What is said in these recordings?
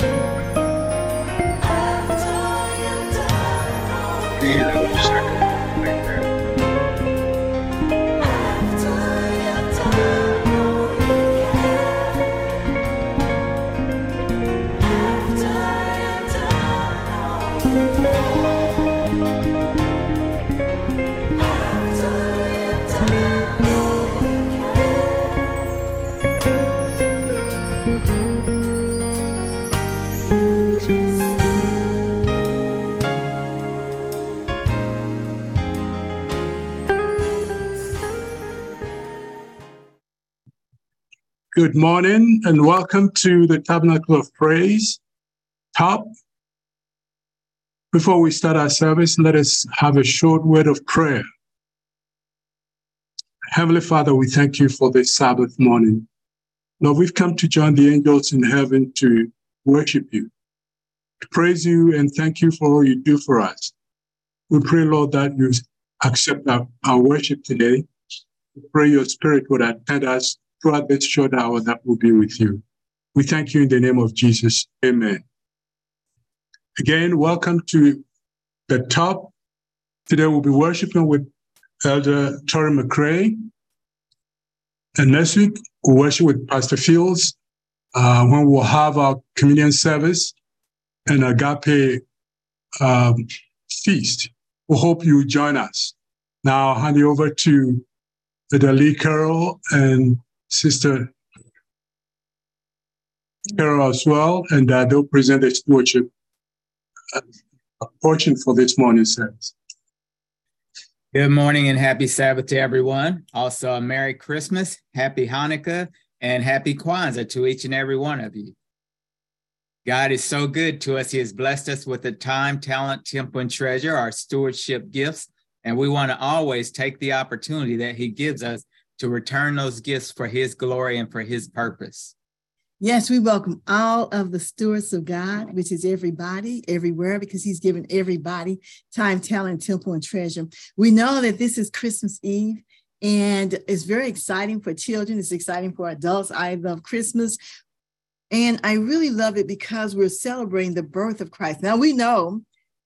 Bye. Good morning and welcome to the Tabernacle of Praise. Top. Before we start our service, let us have a short word of prayer. Heavenly Father, we thank you for this Sabbath morning. Lord, we've come to join the angels in heaven to worship you, to praise you and thank you for all you do for us. We pray, Lord, that you accept our, our worship today. We pray your spirit would attend us throughout this short hour that will be with you. We thank you in the name of Jesus. Amen. Again, welcome to the top. Today we'll be worshiping with Elder Torrey McCray. And next week, we'll worship with Pastor Fields uh, when we'll have our communion service and agape um, feast. We hope you join us. Now, I'll hand you over to the Lee Carroll and Sister Carol as well, and they'll present the stewardship uh, portion for this morning's service. Good morning and happy Sabbath to everyone. Also, a Merry Christmas, Happy Hanukkah, and Happy Kwanzaa to each and every one of you. God is so good to us. He has blessed us with the time, talent, temple, and treasure, our stewardship gifts. And we want to always take the opportunity that He gives us to return those gifts for his glory and for his purpose. Yes, we welcome all of the stewards of God, which is everybody, everywhere, because He's given everybody time, talent, temple, and treasure. We know that this is Christmas Eve, and it's very exciting for children. It's exciting for adults. I love Christmas. And I really love it because we're celebrating the birth of Christ. Now we know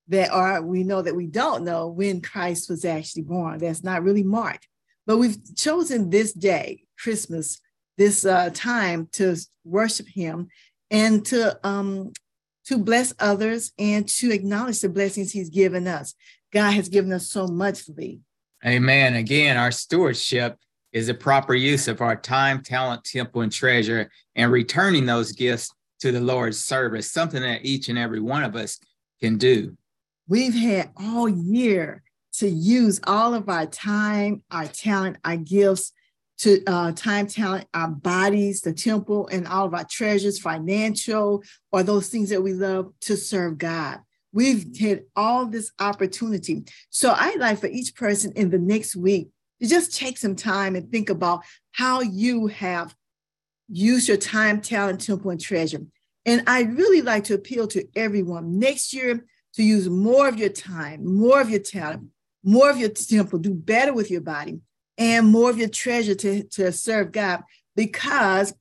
that, or we know that we don't know when Christ was actually born. That's not really marked. But we've chosen this day, Christmas, this uh, time to worship Him and to um, to bless others and to acknowledge the blessings He's given us. God has given us so much, Lee. Amen. Again, our stewardship is a proper use of our time, talent, temple, and treasure, and returning those gifts to the Lord's service, something that each and every one of us can do. We've had all year to use all of our time, our talent, our gifts, to uh, time, talent, our bodies, the temple, and all of our treasures, financial, or those things that we love to serve God. We've had all this opportunity. So I'd like for each person in the next week to just take some time and think about how you have used your time, talent, temple, and treasure. And I'd really like to appeal to everyone next year to use more of your time, more of your talent, more of your temple, do better with your body, and more of your treasure to, to serve God because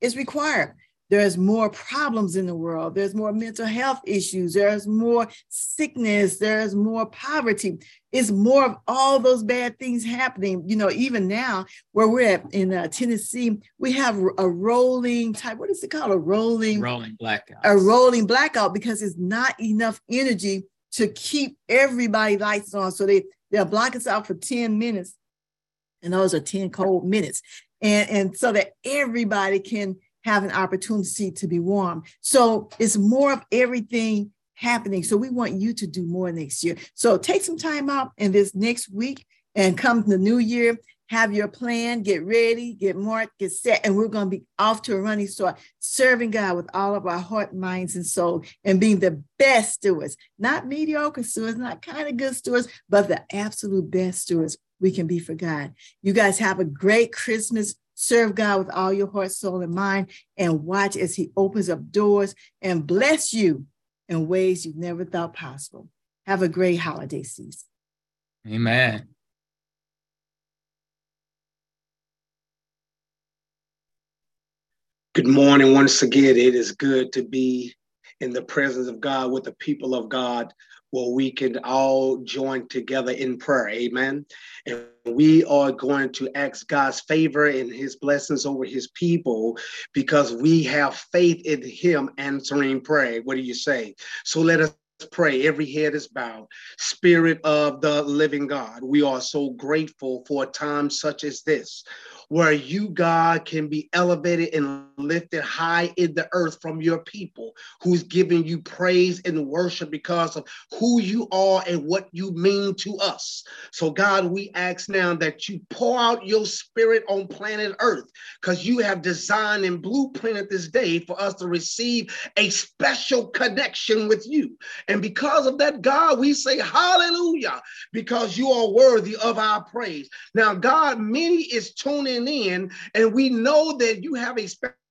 it's required. There's more problems in the world. There's more mental health issues. There's more sickness. There's more poverty. It's more of all those bad things happening. You know, even now where we're at in uh, Tennessee, we have a rolling type. What is it called? A rolling rolling blackout. A rolling blackout because it's not enough energy to keep everybody lights on. So they, they'll block us out for 10 minutes. And those are 10 cold minutes. And, and so that everybody can have an opportunity to be warm. So it's more of everything happening. So we want you to do more next year. So take some time out in this next week and come the new year have your plan, get ready, get marked, get set, and we're going to be off to a running start, serving God with all of our heart, minds, and soul, and being the best stewards, not mediocre stewards, not kind of good stewards, but the absolute best stewards we can be for God. You guys have a great Christmas. Serve God with all your heart, soul, and mind, and watch as He opens up doors and bless you in ways you never thought possible. Have a great holiday season. Amen. Good morning once again. It is good to be in the presence of God with the people of God where we can all join together in prayer. Amen. And we are going to ask God's favor and his blessings over his people because we have faith in him answering prayer. What do you say? So let us pray. Every head is bowed. Spirit of the living God, we are so grateful for a time such as this where you, God, can be elevated and lifted high in the earth from your people who's giving you praise and worship because of who you are and what you mean to us. So, God, we ask now that you pour out your spirit on planet earth because you have designed and blueprinted this day for us to receive a special connection with you. And because of that, God, we say hallelujah because you are worthy of our praise. Now, God, many is tuning in, and we know that you have a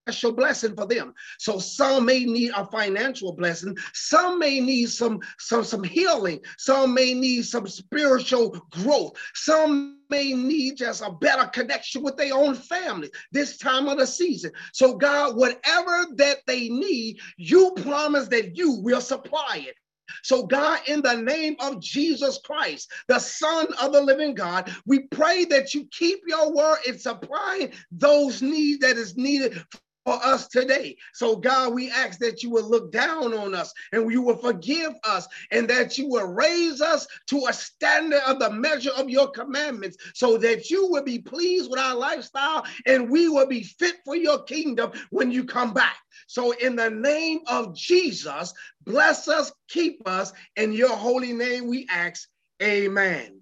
special blessing for them. So some may need a financial blessing, some may need some some some healing, some may need some spiritual growth, some may need just a better connection with their own family this time of the season. So God, whatever that they need, you promise that you will supply it. So, God, in the name of Jesus Christ, the Son of the living God, we pray that you keep your word in supplying those needs that is needed for us today. So, God, we ask that you will look down on us and you will forgive us and that you will raise us to a standard of the measure of your commandments so that you will be pleased with our lifestyle and we will be fit for your kingdom when you come back. So, in the name of Jesus, bless us, keep us. In your holy name, we ask, Amen.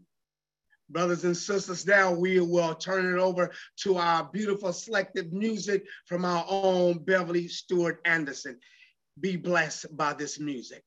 Brothers and sisters, now we will turn it over to our beautiful selected music from our own Beverly Stewart Anderson. Be blessed by this music.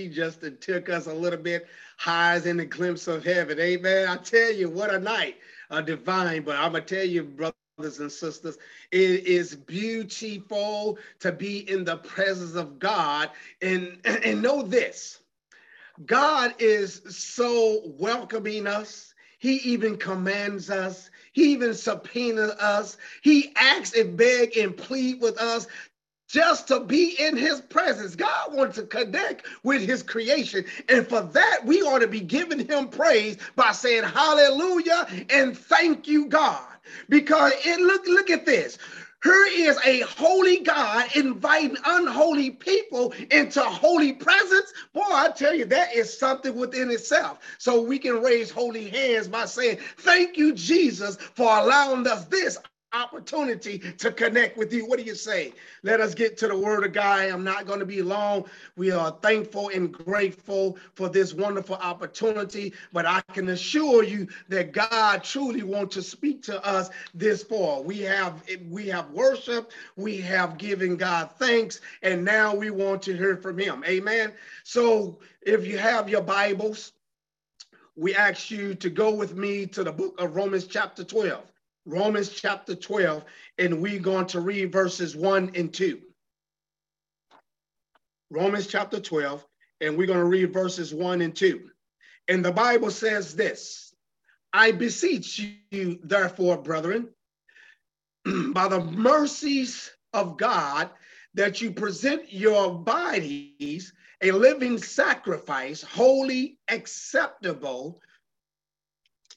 She just took us a little bit higher in the glimpse of heaven. Amen. I tell you, what a night, a divine. But I'm going to tell you, brothers and sisters, it is beautiful to be in the presence of God. And, and know this God is so welcoming us. He even commands us. He even subpoenas us. He acts and beg and plead with us just to be in his presence. God wants to connect with his creation. And for that, we ought to be giving him praise by saying hallelujah and thank you, God. Because it look, look at this. Here is a holy God inviting unholy people into holy presence. Boy, I tell you, that is something within itself. So we can raise holy hands by saying, Thank you, Jesus, for allowing us this opportunity to connect with you. What do you say? Let us get to the word of God. I'm not going to be long. We are thankful and grateful for this wonderful opportunity, but I can assure you that God truly wants to speak to us this fall. We have we have worship, we have given God thanks, and now we want to hear from him. Amen. So if you have your Bibles, we ask you to go with me to the book of Romans chapter 12. Romans chapter 12, and we're going to read verses 1 and 2. Romans chapter 12, and we're going to read verses 1 and 2. And the Bible says this I beseech you, therefore, brethren, by the mercies of God, that you present your bodies a living sacrifice, holy, acceptable.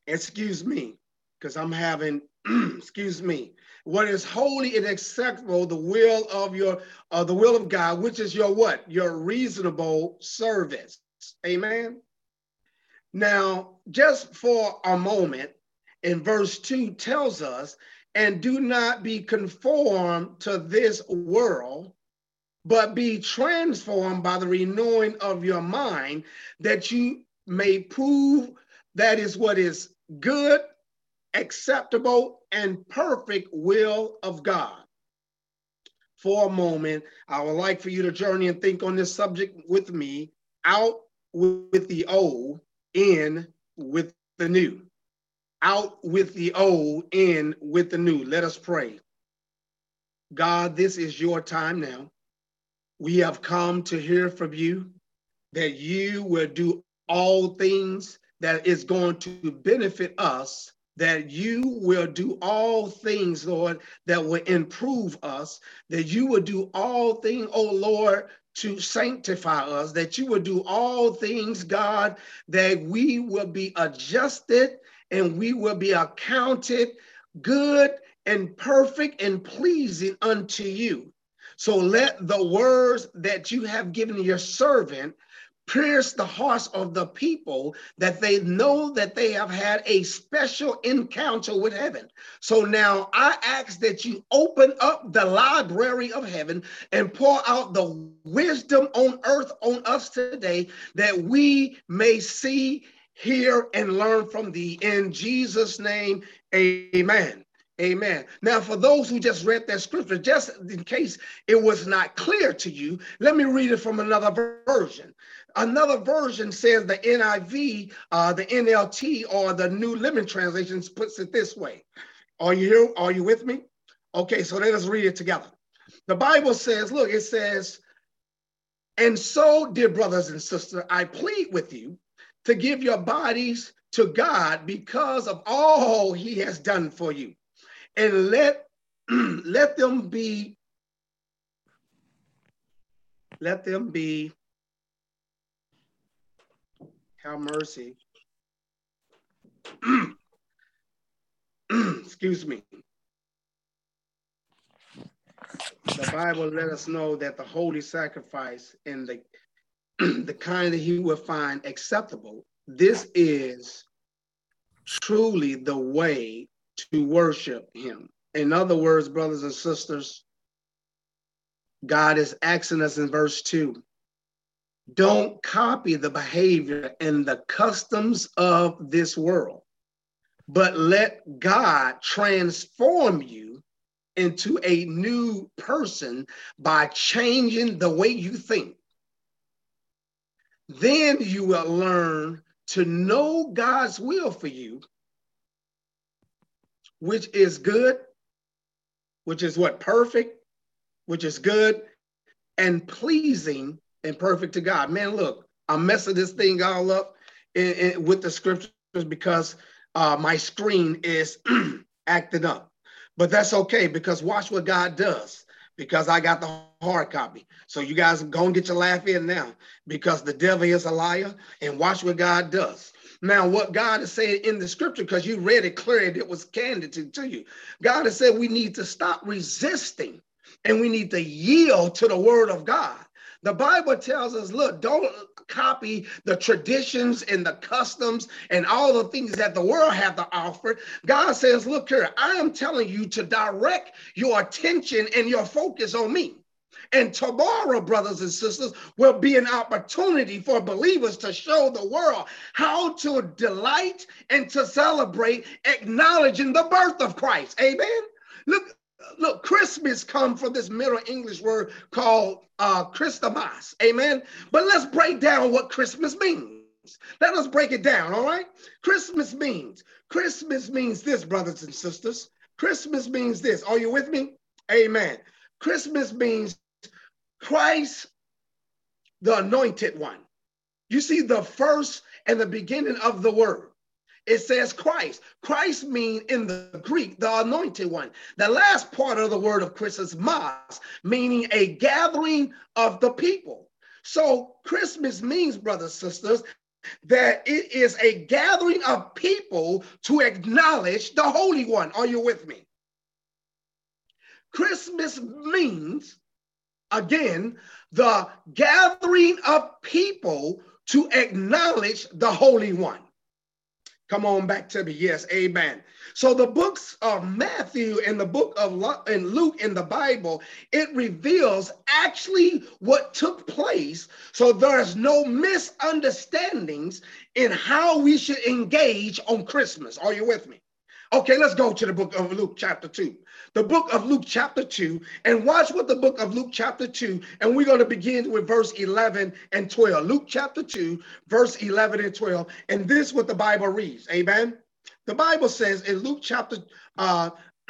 Excuse me, because I'm having excuse me, what is holy and acceptable, the will of your, uh, the will of God, which is your what? Your reasonable service. Amen. Now, just for a moment, in verse 2 tells us, and do not be conformed to this world, but be transformed by the renewing of your mind, that you may prove that is what is good, acceptable, and perfect will of God. For a moment, I would like for you to journey and think on this subject with me out with the old, in with the new. Out with the old, in with the new. Let us pray. God, this is your time now. We have come to hear from you that you will do all things that is going to benefit us that you will do all things, Lord, that will improve us, that you will do all things, oh Lord, to sanctify us, that you will do all things, God, that we will be adjusted and we will be accounted good and perfect and pleasing unto you. So let the words that you have given your servant pierce the hearts of the people that they know that they have had a special encounter with heaven. So now I ask that you open up the library of heaven and pour out the wisdom on earth on us today that we may see, hear, and learn from thee. In Jesus' name, amen. Amen. Now, for those who just read that scripture, just in case it was not clear to you, let me read it from another version. Another version says the NIV, uh, the NLT, or the New Living Translations puts it this way. Are you here? Are you with me? Okay, so let us read it together. The Bible says, look, it says, and so, dear brothers and sisters, I plead with you to give your bodies to God because of all he has done for you and let let them be let them be have mercy excuse me the bible let us know that the holy sacrifice and the the kind that he will find acceptable this is truly the way to worship him. In other words, brothers and sisters, God is asking us in verse 2 don't copy the behavior and the customs of this world, but let God transform you into a new person by changing the way you think. Then you will learn to know God's will for you, which is good, which is what perfect, which is good and pleasing and perfect to God. Man, look, I'm messing this thing all up in, in, with the scriptures because uh, my screen is acting up. But that's okay because watch what God does because I got the hard copy. So you guys go and get your laugh in now because the devil is a liar and watch what God does. Now, what God is saying in the scripture, because you read it clearly, it was candid to, to you. God has said we need to stop resisting and we need to yield to the word of God. The Bible tells us, look, don't copy the traditions and the customs and all the things that the world have to offer. God says, look here, I am telling you to direct your attention and your focus on me. And tomorrow, brothers and sisters, will be an opportunity for believers to show the world how to delight and to celebrate acknowledging the birth of Christ. Amen. Look, look, Christmas come from this Middle English word called uh, Christmas. Amen. But let's break down what Christmas means. Let us break it down, all right? Christmas means, Christmas means this, brothers and sisters. Christmas means this. Are you with me? Amen. Christmas means Christ, the anointed one. You see the first and the beginning of the word. It says Christ. Christ means in the Greek, the anointed one. The last part of the word of Christmas, mas, meaning a gathering of the people. So Christmas means, brothers, sisters, that it is a gathering of people to acknowledge the Holy One. Are you with me? Christmas means, again, the gathering of people to acknowledge the Holy One. Come on back to me. Yes, amen. So the books of Matthew and the book of and Luke in the Bible, it reveals actually what took place. So there's no misunderstandings in how we should engage on Christmas. Are you with me? Okay, let's go to the book of Luke, chapter 2. The book of Luke, chapter 2, and watch what the book of Luke, chapter 2, and we're going to begin with verse 11 and 12. Luke, chapter 2, verse 11 and 12. And this is what the Bible reads. Amen. The Bible says in Luke, chapter, uh,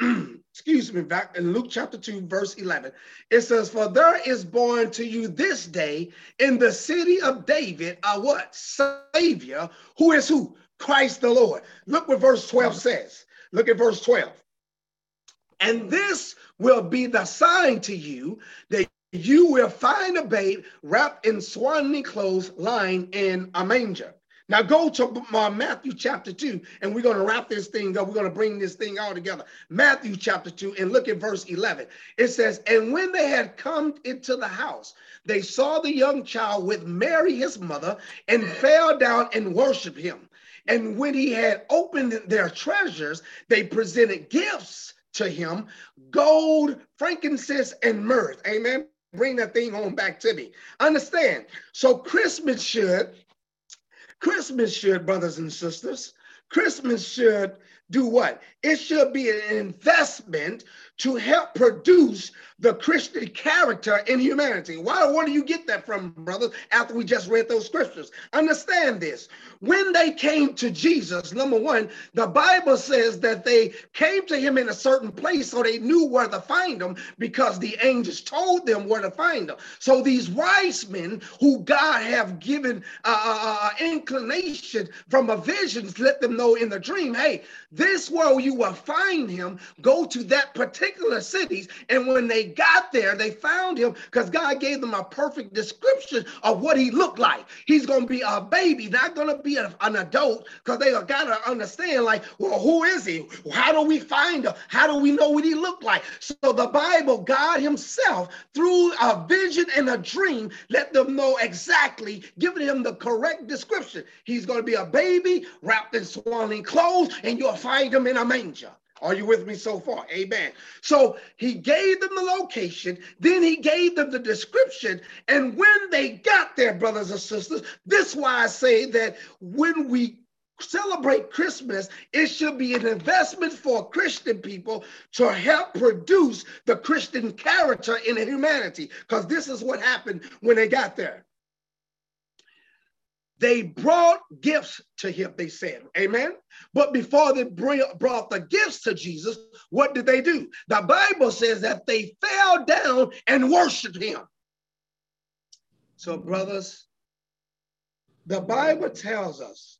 excuse me, back in Luke chapter 2, verse 11, it says, For there is born to you this day in the city of David a what? Savior, who is who? Christ the Lord. Look what verse 12 says. Look at verse 12. And this will be the sign to you that you will find a babe wrapped in swaddling clothes lying in a manger. Now go to uh, Matthew chapter 2, and we're going to wrap this thing up. We're going to bring this thing all together. Matthew chapter 2, and look at verse 11. It says, And when they had come into the house, they saw the young child with Mary, his mother, and fell down and worshiped him. And when he had opened their treasures, they presented gifts to him gold, frankincense, and myrrh. Amen. Bring that thing home back to me. Understand? So Christmas should, Christmas should, brothers and sisters, Christmas should do what? It should be an investment to help produce the Christian character in humanity. Why? Where do you get that from, brothers? After we just read those scriptures, understand this. When they came to Jesus, number one, the Bible says that they came to him in a certain place so they knew where to find him because the angels told them where to find him. So these wise men who God have given uh, uh, uh inclination from a vision, let them know in the dream, hey, this where you will find him. Go to that particular cities, and when they got there, they found him because God gave them a perfect description of what he looked like. He's going to be a baby, not going to be a, an adult because they got to understand, like, well, who is he? How do we find him? How do we know what he looked like? So the Bible, God himself, through a vision and a dream, let them know exactly, giving him the correct description. He's going to be a baby wrapped in swaddling clothes, and you'll find him in a manger. Are you with me so far? Amen. So he gave them the location, then he gave them the description. And when they got there, brothers and sisters, this is why I say that when we celebrate Christmas, it should be an investment for Christian people to help produce the Christian character in humanity. Because this is what happened when they got there. They brought gifts to him, they said. Amen. But before they brought the gifts to Jesus, what did they do? The Bible says that they fell down and worshiped him. So, brothers, the Bible tells us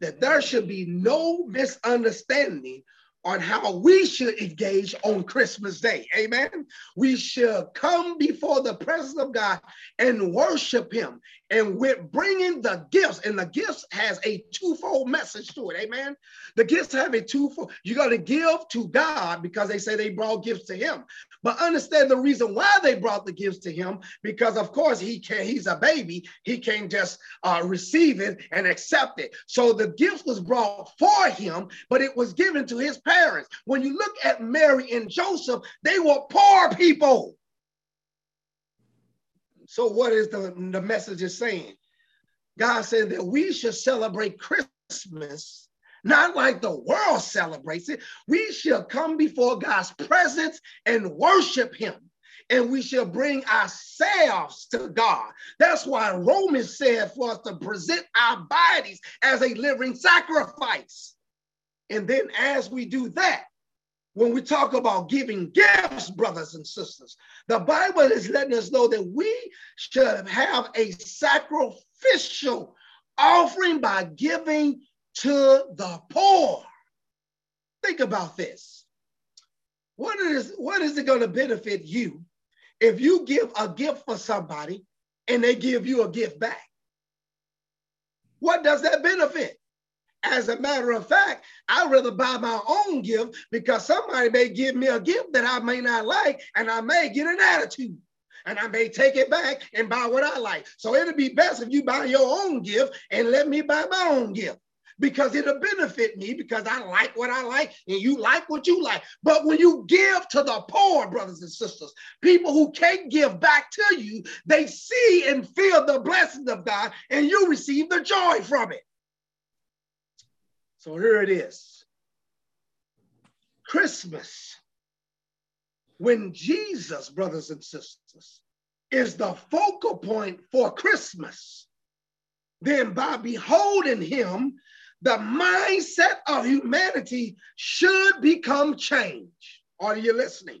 that there should be no misunderstanding on how we should engage on Christmas Day. Amen. We should come before the presence of God and worship Him. And we're bringing the gifts, and the gifts has a twofold message to it. Amen. The gifts have a twofold. You got to give to God because they say they brought gifts to Him. But understand the reason why they brought the gifts to Him because, of course, He can. He's a baby. He can't just uh, receive it and accept it. So the gift was brought for Him, but it was given to His parents. When you look at Mary and Joseph, they were poor people. So, what is the, the message is saying? God said that we should celebrate Christmas not like the world celebrates it. We should come before God's presence and worship Him. And we should bring ourselves to God. That's why Romans said for us to present our bodies as a living sacrifice. And then, as we do that, when we talk about giving gifts, brothers and sisters, the Bible is letting us know that we should have a sacrificial offering by giving to the poor. Think about this. What is, what is it going to benefit you if you give a gift for somebody and they give you a gift back? What does that benefit? As a matter of fact, I'd rather buy my own gift because somebody may give me a gift that I may not like, and I may get an attitude. And I may take it back and buy what I like. So it'd be best if you buy your own gift and let me buy my own gift because it'll benefit me because I like what I like and you like what you like. But when you give to the poor, brothers and sisters, people who can't give back to you, they see and feel the blessings of God and you receive the joy from it. So here it is Christmas, when Jesus, brothers and sisters, is the focal point for Christmas, then by beholding him, the mindset of humanity should become changed. Are you listening?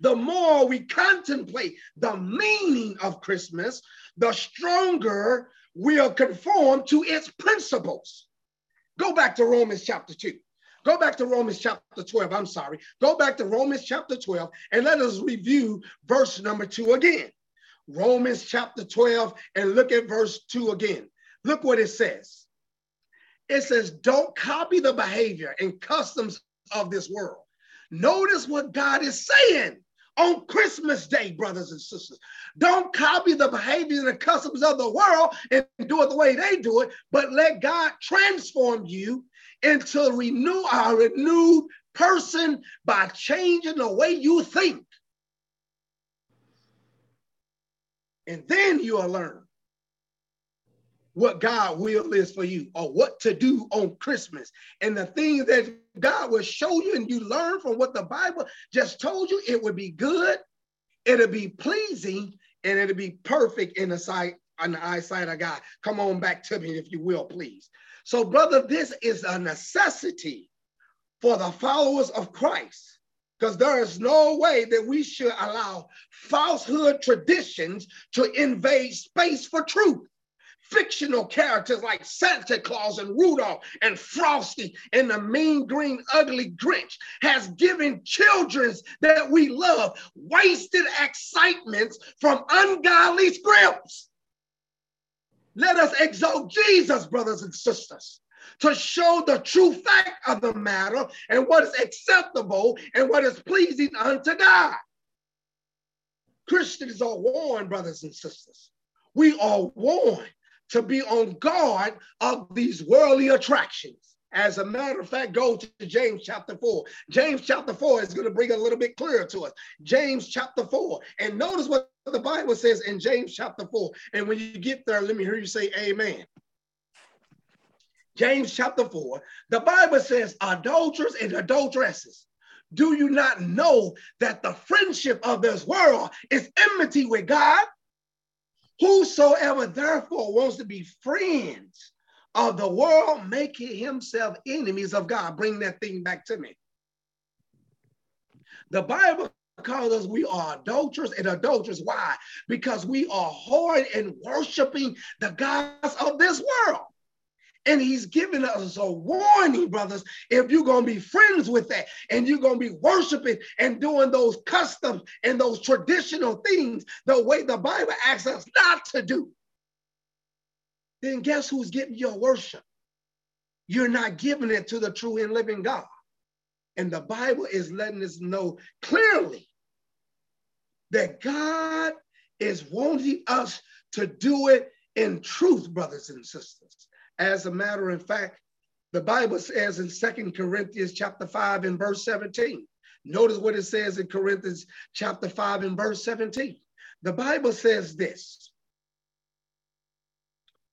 The more we contemplate the meaning of Christmas, the stronger we'll conform to its principles. Go back to Romans chapter 2. Go back to Romans chapter 12. I'm sorry. Go back to Romans chapter 12 and let us review verse number 2 again. Romans chapter 12 and look at verse 2 again. Look what it says. It says, Don't copy the behavior and customs of this world. Notice what God is saying on Christmas Day, brothers and sisters. Don't copy the behavior and the customs of the world and do it the way they do it, but let God transform you into renew a renewed person by changing the way you think. And then you'll learn what God will is for you or what to do on Christmas. And the things that God will show you and you learn from what the Bible just told you, it would be good, it'll be pleasing, and it'll be perfect in the sight, on the eyesight of God. Come on back to me, if you will, please. So, brother, this is a necessity for the followers of Christ because there is no way that we should allow falsehood traditions to invade space for truth fictional characters like Santa Claus and Rudolph and Frosty and the mean green ugly Grinch has given children that we love wasted excitements from ungodly scripts. Let us exalt Jesus, brothers and sisters, to show the true fact of the matter and what is acceptable and what is pleasing unto God. Christians are warned, brothers and sisters. We are warned to be on guard of these worldly attractions. As a matter of fact, go to James chapter 4. James chapter 4 is going to bring a little bit clearer to us. James chapter 4. And notice what the Bible says in James chapter 4. And when you get there, let me hear you say amen. James chapter 4, the Bible says, adulterers and adulteresses, do you not know that the friendship of this world is enmity with God? Whosoever therefore wants to be friends of the world, making himself enemies of God. Bring that thing back to me. The Bible calls us we are adulterers and adulterers. Why? Because we are whoring and worshiping the gods of this world. And he's giving us a warning, brothers. If you're going to be friends with that and you're going to be worshiping and doing those customs and those traditional things the way the Bible asks us not to do, then guess who's getting your worship? You're not giving it to the true and living God. And the Bible is letting us know clearly that God is wanting us to do it in truth, brothers and sisters. As a matter of fact, the Bible says in Second Corinthians chapter 5 and verse 17. Notice what it says in Corinthians chapter 5 and verse 17. The Bible says this.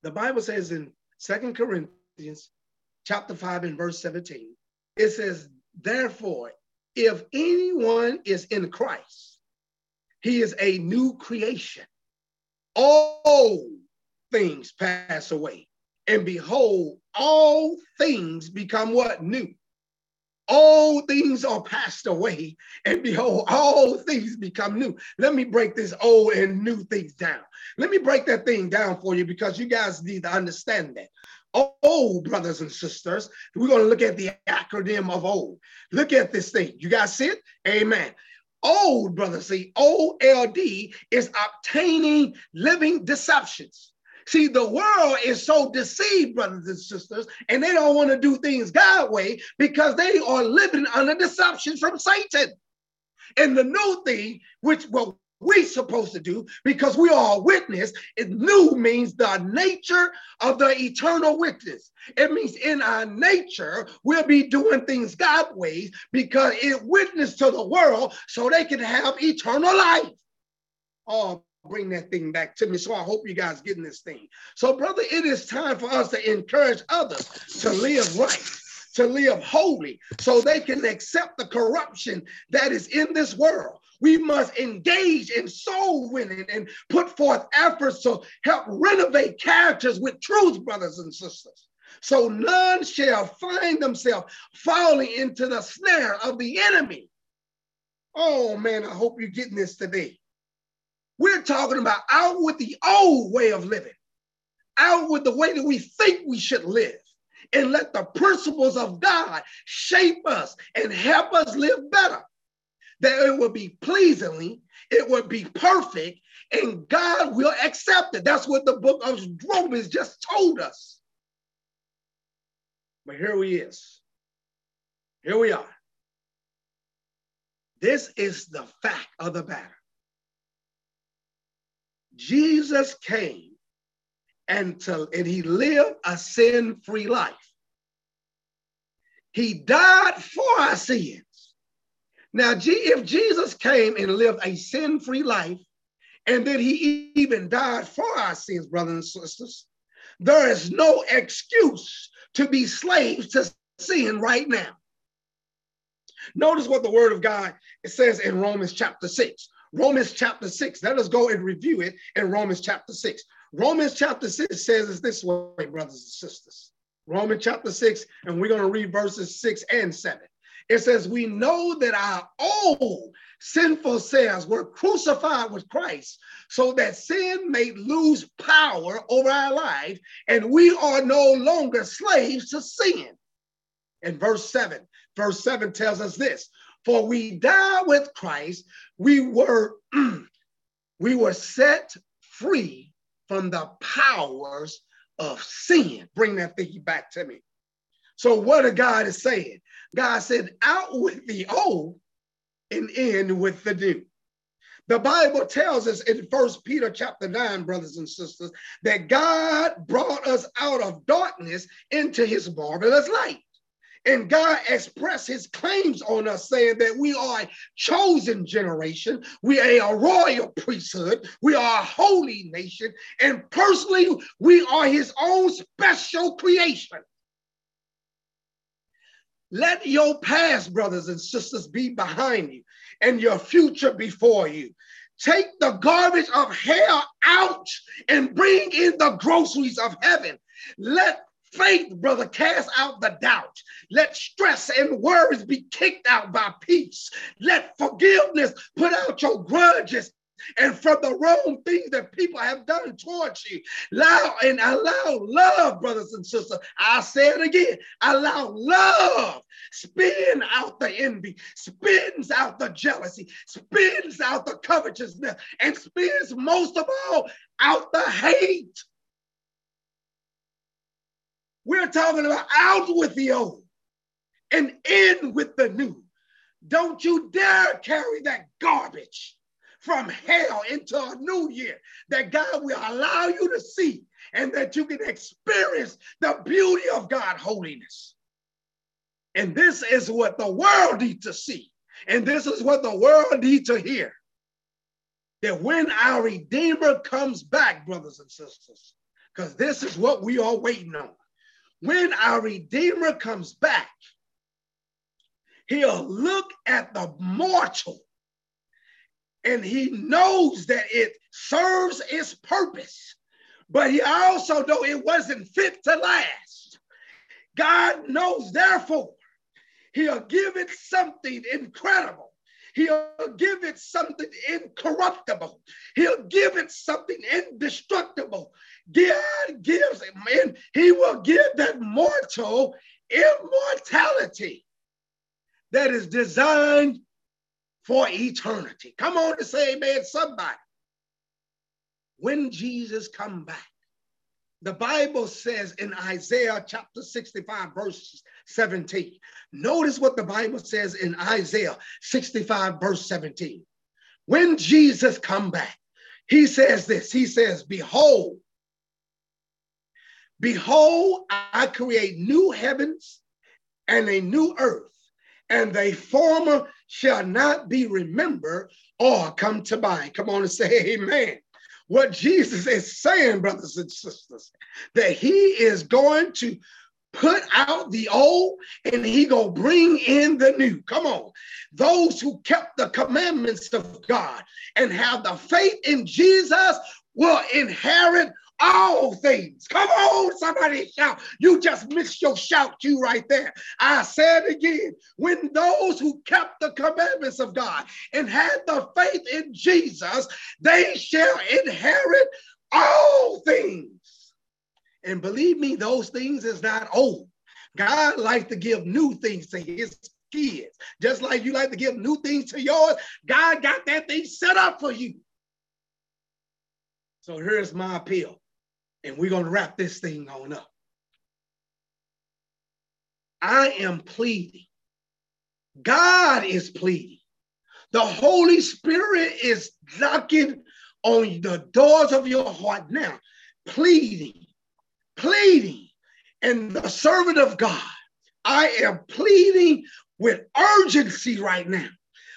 The Bible says in Second Corinthians chapter 5 and verse 17, it says, Therefore, if anyone is in Christ, he is a new creation. All things pass away and behold, all things become what? New. All things are passed away, and behold, all things become new. Let me break this old and new things down. Let me break that thing down for you because you guys need to understand that. Old brothers and sisters, we're going to look at the acronym of old. Look at this thing. You guys see it? Amen old, brothers. See, OLD is obtaining living deceptions. See, the world is so deceived, brothers and sisters, and they don't want to do things God way because they are living under deception from Satan. And the new thing, which what we supposed to do, because we are a witness, it new means the nature of the eternal witness. It means in our nature, we'll be doing things God ways because it witness to the world so they can have eternal life. Oh, bring that thing back to me. So I hope you guys getting this thing. So, brother, it is time for us to encourage others to live right, to live holy, so they can accept the corruption that is in this world. We must engage in soul winning and put forth efforts to help renovate characters with truth, brothers and sisters. So none shall find themselves falling into the snare of the enemy. Oh man, I hope you're getting this today. We're talking about out with the old way of living, out with the way that we think we should live, and let the principles of God shape us and help us live better. That it will be pleasingly, it will be perfect, and God will accept it. That's what the book of Romans just told us. But here we is. Here we are. This is the fact of the matter. Jesus came and, to, and he lived a sin free life. He died for our sins. Now, if Jesus came and lived a sin free life, and then he even died for our sins, brothers and sisters, there is no excuse to be slaves to sin right now. Notice what the word of God says in Romans chapter 6. Romans chapter 6. Let us go and review it in Romans chapter 6. Romans chapter 6 says it this way, brothers and sisters. Romans chapter 6, and we're going to read verses 6 and 7. It says, We know that our old sinful selves were crucified with Christ so that sin may lose power over our life and we are no longer slaves to sin. In verse 7, verse 7 tells us this for we died with Christ. We were, we were set free from the powers of sin. Bring that thing back to me. So what a God is saying? God said, out with the old and in with the new. The Bible tells us in First Peter chapter 9, brothers and sisters, that God brought us out of darkness into his marvelous light. And God expressed his claims on us, saying that we are a chosen generation, we are a royal priesthood, we are a holy nation, and personally, we are his own special creation. Let your past, brothers and sisters, be behind you and your future before you. Take the garbage of hell out and bring in the groceries of heaven. Let faith, brother, cast out the doubt. Let stress and worries be kicked out by peace. Let forgiveness put out your grudges and from the wrong things that people have done towards you. Allow and allow love, brothers and sisters. I say it again. Allow love spin out the envy, spins out the jealousy, spins out the covetousness, and spins most of all out the hate. We're talking about out with the old and in with the new. Don't you dare carry that garbage from hell into a new year that God will allow you to see and that you can experience the beauty of God holiness. And this is what the world needs to see. And this is what the world needs to hear. That when our Redeemer comes back, brothers and sisters, because this is what we are waiting on. When our Redeemer comes back, he'll look at the mortal and he knows that it serves its purpose, but he also know it wasn't fit to last. God knows, therefore, he'll give it something incredible. He'll give it something incorruptible. He'll give it something indestructible. God gives and he will give that mortal immortality that is designed for eternity. Come on to say amen, somebody. When Jesus come back, the Bible says in Isaiah chapter 65, verse 17. Notice what the Bible says in Isaiah 65, verse 17. When Jesus come back, he says this, he says, behold, behold, I create new heavens and a new earth, and the former shall not be remembered or come to mind. Come on and say amen. What Jesus is saying, brothers and sisters, that he is going to put out the old and he gonna bring in the new come on those who kept the commandments of god and have the faith in jesus will inherit all things. Come on, somebody shout. You just missed your shout you right there. I said again, when those who kept the commandments of God and had the faith in Jesus, they shall inherit all things. And believe me, those things is not old. God likes to give new things to his kids. Just like you like to give new things to yours, God got that thing set up for you. So here's my appeal and we're going to wrap this thing on up. I am pleading. God is pleading. The Holy Spirit is knocking on the doors of your heart now, pleading, pleading. And the servant of God, I am pleading with urgency right now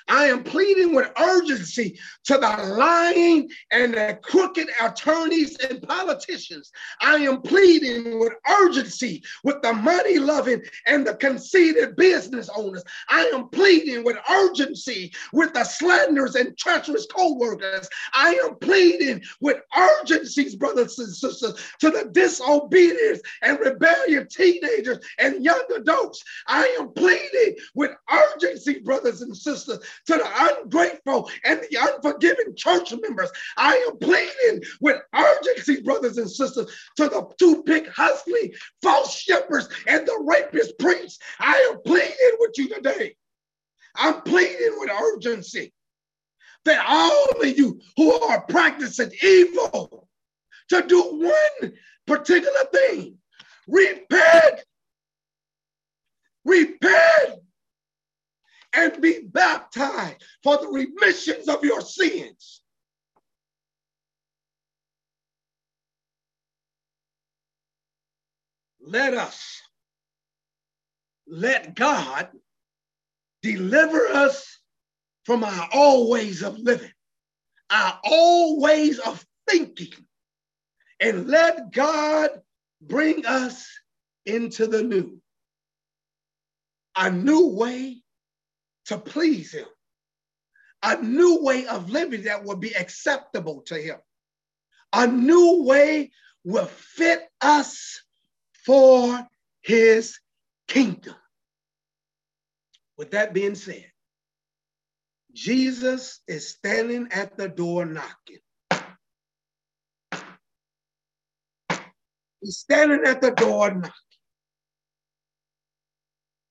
I am pleading with urgency to the lying and the crooked attorneys and politicians. I am pleading with urgency with the money loving and the conceited business owners. I am pleading with urgency with the slanderers and treacherous co workers. I am pleading with urgencies, brothers and sisters, to the disobedient and rebellious teenagers and young adults. I am pleading with urgency, brothers and sisters, to the ungrateful and the unforgiving church members. I am pleading with urgency, brothers and sisters, to the two big hustling false shepherds and the rapist priests. I am pleading with you today. I'm pleading with urgency that all of you who are practicing evil to do one particular thing repent, repent, and be baptized for the remissions of your sins. Let us, let God deliver us from our old ways of living, our old ways of thinking, and let God bring us into the new. a new way to please him, a new way of living that will be acceptable to him, a new way will fit us for his kingdom. With that being said, Jesus is standing at the door knocking. He's standing at the door knocking.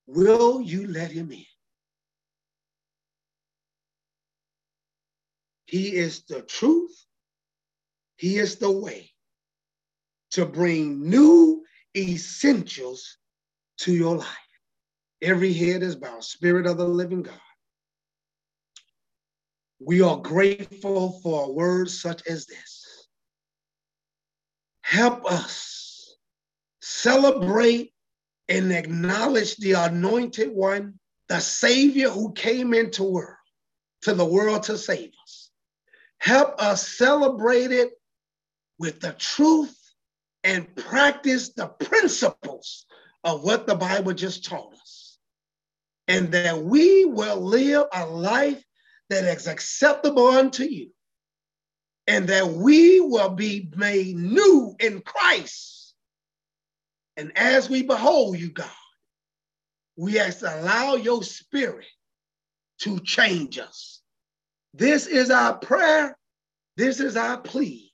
Will you let him in? He is the truth. He is the way to bring new essentials to your life. Every head is bowed, Spirit of the living God. We are grateful for a word such as this. Help us celebrate and acknowledge the anointed one, the Savior who came into world, to the world to save us. Help us celebrate it with the truth and practice the principles of what the Bible just taught us. And that we will live a life that is acceptable unto you. And that we will be made new in Christ. And as we behold you, God, we ask to allow your spirit to change us. This is our prayer. This is our plea.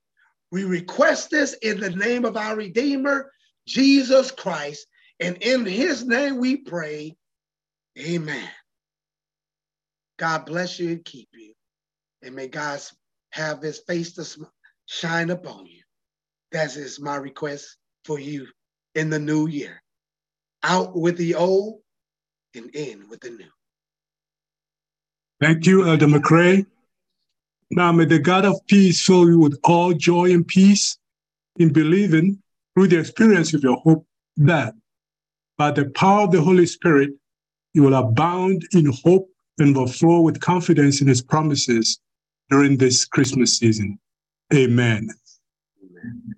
We request this in the name of our Redeemer, Jesus Christ. And in his name we pray. Amen. God bless you and keep you. And may God have his face to shine upon you. That is my request for you in the new year. Out with the old and in with the new. Thank you, Elder McCray. Now may the God of peace fill you with all joy and peace in believing through the experience of your hope that by the power of the Holy Spirit, you will abound in hope and will flow with confidence in his promises during this Christmas season. Amen. Amen.